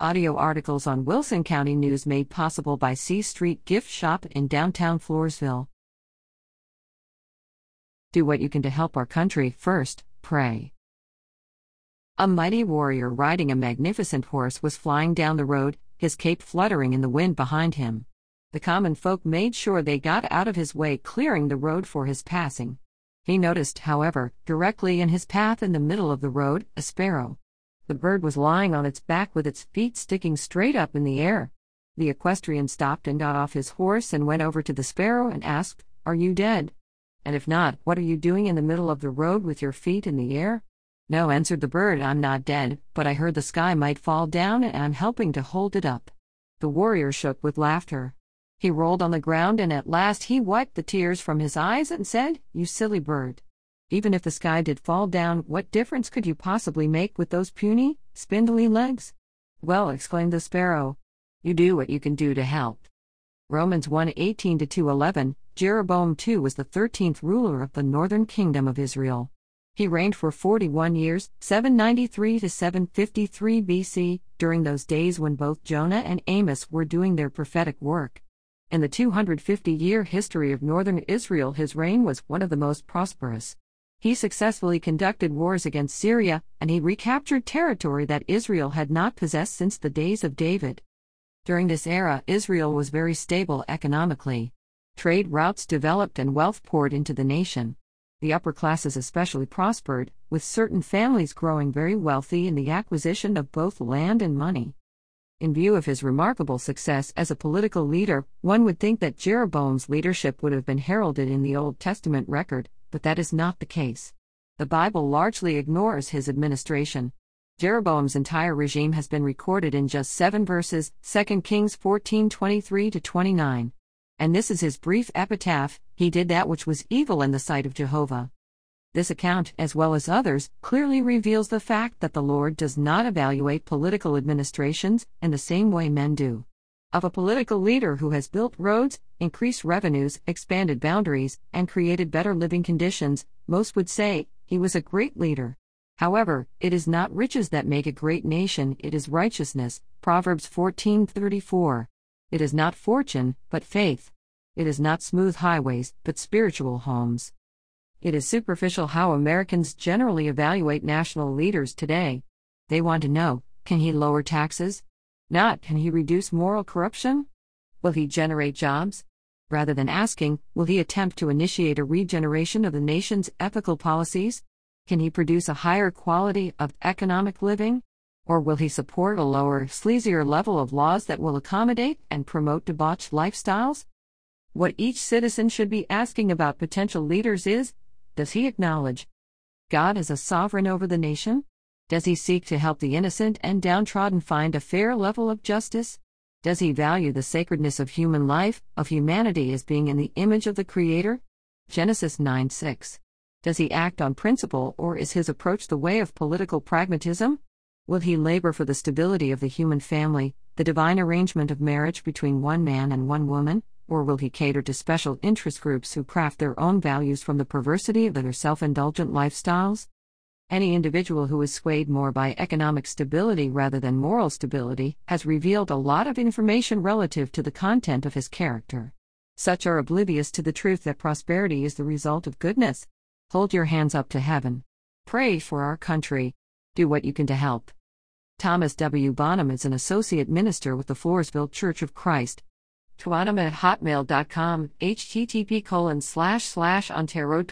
Audio articles on Wilson County News made possible by C Street Gift Shop in downtown Floresville. Do what you can to help our country. First, pray. A mighty warrior riding a magnificent horse was flying down the road, his cape fluttering in the wind behind him. The common folk made sure they got out of his way, clearing the road for his passing. He noticed, however, directly in his path in the middle of the road, a sparrow. The bird was lying on its back with its feet sticking straight up in the air. The equestrian stopped and got off his horse and went over to the sparrow and asked, Are you dead? And if not, what are you doing in the middle of the road with your feet in the air? No, answered the bird, I'm not dead, but I heard the sky might fall down and I'm helping to hold it up. The warrior shook with laughter. He rolled on the ground and at last he wiped the tears from his eyes and said, You silly bird. Even if the sky did fall down, what difference could you possibly make with those puny, spindly legs? Well, exclaimed the sparrow, you do what you can do to help. Romans 1 18 2 11, Jeroboam II was the 13th ruler of the northern kingdom of Israel. He reigned for 41 years, 793 to 753 BC, during those days when both Jonah and Amos were doing their prophetic work. In the 250 year history of northern Israel, his reign was one of the most prosperous. He successfully conducted wars against Syria, and he recaptured territory that Israel had not possessed since the days of David. During this era, Israel was very stable economically. Trade routes developed and wealth poured into the nation. The upper classes especially prospered, with certain families growing very wealthy in the acquisition of both land and money. In view of his remarkable success as a political leader, one would think that Jeroboam's leadership would have been heralded in the Old Testament record, but that is not the case. The Bible largely ignores his administration. Jeroboam's entire regime has been recorded in just seven verses 2 Kings 14 23 29. And this is his brief epitaph He did that which was evil in the sight of Jehovah. This account, as well as others, clearly reveals the fact that the Lord does not evaluate political administrations in the same way men do of a political leader who has built roads, increased revenues, expanded boundaries, and created better living conditions, most would say, he was a great leader. However, it is not riches that make a great nation, it is righteousness. Proverbs 14:34. It is not fortune, but faith. It is not smooth highways, but spiritual homes. It is superficial how Americans generally evaluate national leaders today. They want to know can he lower taxes? Not, can he reduce moral corruption? Will he generate jobs? Rather than asking, will he attempt to initiate a regeneration of the nation's ethical policies? Can he produce a higher quality of economic living? Or will he support a lower, sleazier level of laws that will accommodate and promote debauched lifestyles? What each citizen should be asking about potential leaders is Does he acknowledge God as a sovereign over the nation? Does he seek to help the innocent and downtrodden find a fair level of justice? Does he value the sacredness of human life, of humanity as being in the image of the Creator? Genesis 9 6. Does he act on principle or is his approach the way of political pragmatism? Will he labor for the stability of the human family, the divine arrangement of marriage between one man and one woman, or will he cater to special interest groups who craft their own values from the perversity of their self indulgent lifestyles? Any individual who is swayed more by economic stability rather than moral stability has revealed a lot of information relative to the content of his character. Such are oblivious to the truth that prosperity is the result of goodness. Hold your hands up to heaven. Pray for our country. Do what you can to help. Thomas W. Bonham is an associate minister with the Floresville Church of Christ. Twanum at hotmail.com, http colon slash slash ontario.